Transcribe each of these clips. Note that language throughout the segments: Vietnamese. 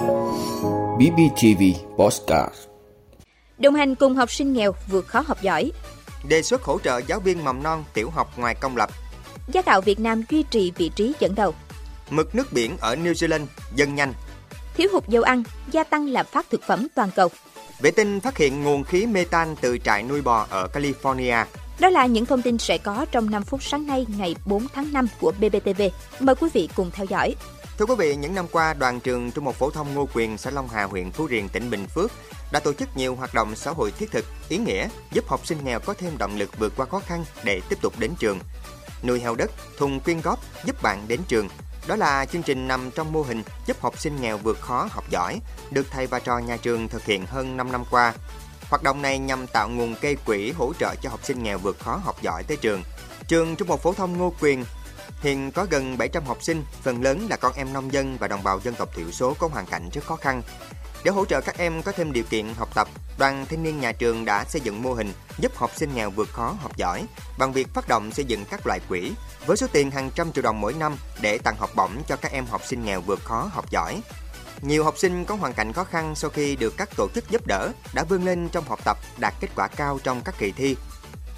BBTV Postcard Đồng hành cùng học sinh nghèo vượt khó học giỏi. Đề xuất hỗ trợ giáo viên mầm non tiểu học ngoài công lập. Giá gạo Việt Nam duy trì vị trí dẫn đầu. Mực nước biển ở New Zealand dâng nhanh. Thiếu hụt dầu ăn, gia tăng lạm phát thực phẩm toàn cầu. Vệ tinh phát hiện nguồn khí metan từ trại nuôi bò ở California. Đó là những thông tin sẽ có trong 5 phút sáng nay ngày 4 tháng 5 của BBTV. Mời quý vị cùng theo dõi. Thưa quý vị, những năm qua, đoàn trường Trung học phổ thông Ngô Quyền, xã Long Hà, huyện Phú Riềng, tỉnh Bình Phước đã tổ chức nhiều hoạt động xã hội thiết thực, ý nghĩa, giúp học sinh nghèo có thêm động lực vượt qua khó khăn để tiếp tục đến trường. Nuôi heo đất, thùng quyên góp giúp bạn đến trường. Đó là chương trình nằm trong mô hình giúp học sinh nghèo vượt khó học giỏi, được thầy và trò nhà trường thực hiện hơn 5 năm qua. Hoạt động này nhằm tạo nguồn cây quỹ hỗ trợ cho học sinh nghèo vượt khó học giỏi tới trường. Trường Trung học phổ thông Ngô Quyền Hiện có gần 700 học sinh, phần lớn là con em nông dân và đồng bào dân tộc thiểu số có hoàn cảnh rất khó khăn. Để hỗ trợ các em có thêm điều kiện học tập, đoàn thanh niên nhà trường đã xây dựng mô hình giúp học sinh nghèo vượt khó học giỏi bằng việc phát động xây dựng các loại quỹ với số tiền hàng trăm triệu đồng mỗi năm để tặng học bổng cho các em học sinh nghèo vượt khó học giỏi. Nhiều học sinh có hoàn cảnh khó khăn sau khi được các tổ chức giúp đỡ đã vươn lên trong học tập đạt kết quả cao trong các kỳ thi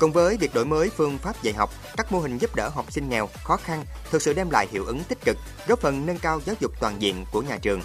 Cùng với việc đổi mới phương pháp dạy học, các mô hình giúp đỡ học sinh nghèo, khó khăn thực sự đem lại hiệu ứng tích cực, góp phần nâng cao giáo dục toàn diện của nhà trường.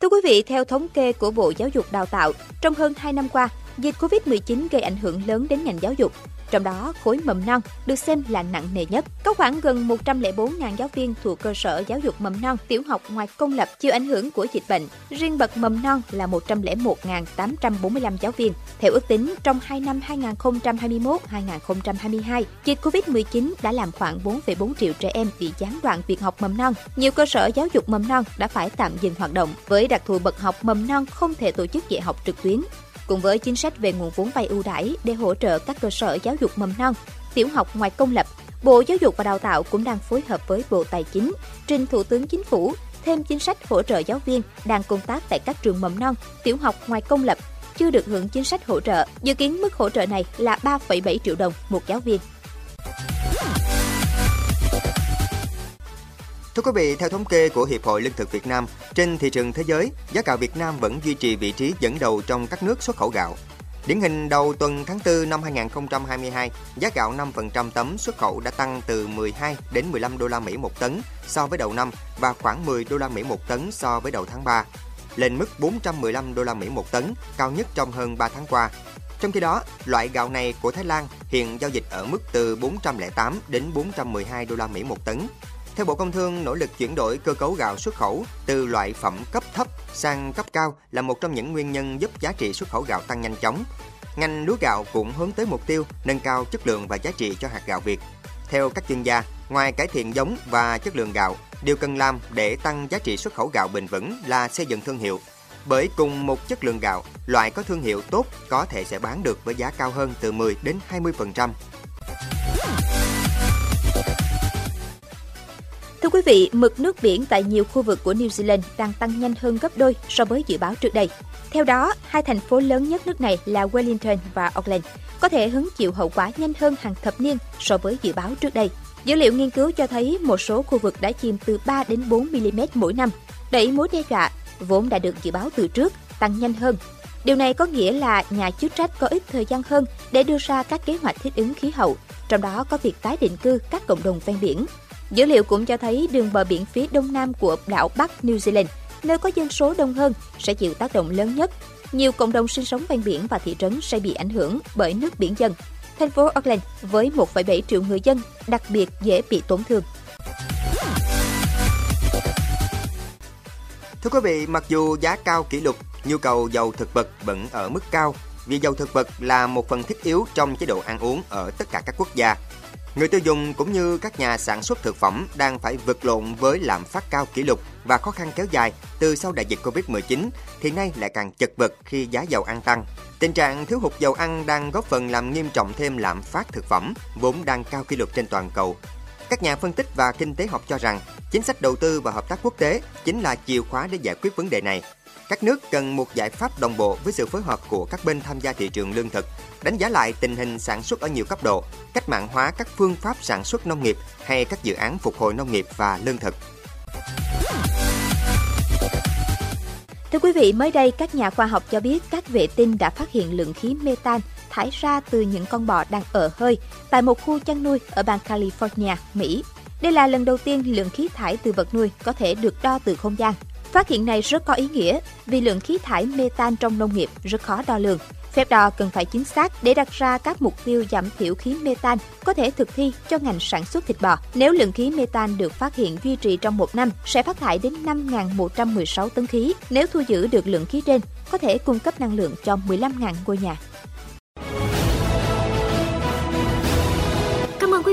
Thưa quý vị, theo thống kê của Bộ Giáo dục Đào tạo, trong hơn 2 năm qua, dịch Covid-19 gây ảnh hưởng lớn đến ngành giáo dục. Trong đó, khối mầm non được xem là nặng nề nhất. Có khoảng gần 104.000 giáo viên thuộc cơ sở giáo dục mầm non, tiểu học ngoài công lập chịu ảnh hưởng của dịch bệnh. Riêng bậc mầm non là 101.845 giáo viên. Theo ước tính, trong 2 năm 2021-2022, dịch Covid-19 đã làm khoảng 4,4 triệu trẻ em bị gián đoạn việc học mầm non. Nhiều cơ sở giáo dục mầm non đã phải tạm dừng hoạt động với đặc thù bậc học mầm non không thể tổ chức dạy học trực tuyến cùng với chính sách về nguồn vốn vay ưu đãi để hỗ trợ các cơ sở giáo dục mầm non, tiểu học ngoài công lập, Bộ Giáo dục và Đào tạo cũng đang phối hợp với Bộ Tài chính trình Thủ tướng Chính phủ thêm chính sách hỗ trợ giáo viên đang công tác tại các trường mầm non, tiểu học ngoài công lập chưa được hưởng chính sách hỗ trợ. Dự kiến mức hỗ trợ này là 3,7 triệu đồng một giáo viên. Thưa quý vị, theo thống kê của Hiệp hội Lương thực Việt Nam, trên thị trường thế giới, giá gạo Việt Nam vẫn duy trì vị trí dẫn đầu trong các nước xuất khẩu gạo. Điển hình đầu tuần tháng 4 năm 2022, giá gạo 5% tấm xuất khẩu đã tăng từ 12 đến 15 đô la Mỹ một tấn so với đầu năm và khoảng 10 đô la Mỹ một tấn so với đầu tháng 3, lên mức 415 đô la Mỹ một tấn, cao nhất trong hơn 3 tháng qua. Trong khi đó, loại gạo này của Thái Lan hiện giao dịch ở mức từ 408 đến 412 đô la Mỹ một tấn, theo Bộ Công Thương, nỗ lực chuyển đổi cơ cấu gạo xuất khẩu từ loại phẩm cấp thấp sang cấp cao là một trong những nguyên nhân giúp giá trị xuất khẩu gạo tăng nhanh chóng. Ngành lúa gạo cũng hướng tới mục tiêu nâng cao chất lượng và giá trị cho hạt gạo Việt. Theo các chuyên gia, ngoài cải thiện giống và chất lượng gạo, điều cần làm để tăng giá trị xuất khẩu gạo bền vững là xây dựng thương hiệu. Bởi cùng một chất lượng gạo, loại có thương hiệu tốt có thể sẽ bán được với giá cao hơn từ 10 đến 20%. Thưa quý vị, mực nước biển tại nhiều khu vực của New Zealand đang tăng nhanh hơn gấp đôi so với dự báo trước đây. Theo đó, hai thành phố lớn nhất nước này là Wellington và Auckland có thể hứng chịu hậu quả nhanh hơn hàng thập niên so với dự báo trước đây. Dữ liệu nghiên cứu cho thấy một số khu vực đã chìm từ 3 đến 4 mm mỗi năm, đẩy mối đe dọa vốn đã được dự báo từ trước tăng nhanh hơn. Điều này có nghĩa là nhà chức trách có ít thời gian hơn để đưa ra các kế hoạch thích ứng khí hậu, trong đó có việc tái định cư các cộng đồng ven biển Dữ liệu cũng cho thấy đường bờ biển phía đông nam của đảo Bắc New Zealand, nơi có dân số đông hơn, sẽ chịu tác động lớn nhất. Nhiều cộng đồng sinh sống ven biển và thị trấn sẽ bị ảnh hưởng bởi nước biển dâng. Thành phố Auckland với 1,7 triệu người dân đặc biệt dễ bị tổn thương. Thưa quý vị, mặc dù giá cao kỷ lục, nhu cầu dầu thực vật vẫn ở mức cao vì dầu thực vật là một phần thiết yếu trong chế độ ăn uống ở tất cả các quốc gia. Người tiêu dùng cũng như các nhà sản xuất thực phẩm đang phải vật lộn với lạm phát cao kỷ lục và khó khăn kéo dài từ sau đại dịch Covid-19 thì nay lại càng chật vật khi giá dầu ăn tăng. Tình trạng thiếu hụt dầu ăn đang góp phần làm nghiêm trọng thêm lạm phát thực phẩm vốn đang cao kỷ lục trên toàn cầu. Các nhà phân tích và kinh tế học cho rằng chính sách đầu tư và hợp tác quốc tế chính là chìa khóa để giải quyết vấn đề này. Các nước cần một giải pháp đồng bộ với sự phối hợp của các bên tham gia thị trường lương thực, đánh giá lại tình hình sản xuất ở nhiều cấp độ, cách mạng hóa các phương pháp sản xuất nông nghiệp hay các dự án phục hồi nông nghiệp và lương thực. Thưa quý vị, mới đây các nhà khoa học cho biết các vệ tinh đã phát hiện lượng khí metan thải ra từ những con bò đang ở hơi tại một khu chăn nuôi ở bang California, Mỹ. Đây là lần đầu tiên lượng khí thải từ vật nuôi có thể được đo từ không gian. Phát hiện này rất có ý nghĩa vì lượng khí thải metan trong nông nghiệp rất khó đo lường. Phép đo cần phải chính xác để đặt ra các mục tiêu giảm thiểu khí metan có thể thực thi cho ngành sản xuất thịt bò. Nếu lượng khí metan được phát hiện duy trì trong một năm, sẽ phát thải đến 5.116 tấn khí. Nếu thu giữ được lượng khí trên, có thể cung cấp năng lượng cho 15.000 ngôi nhà.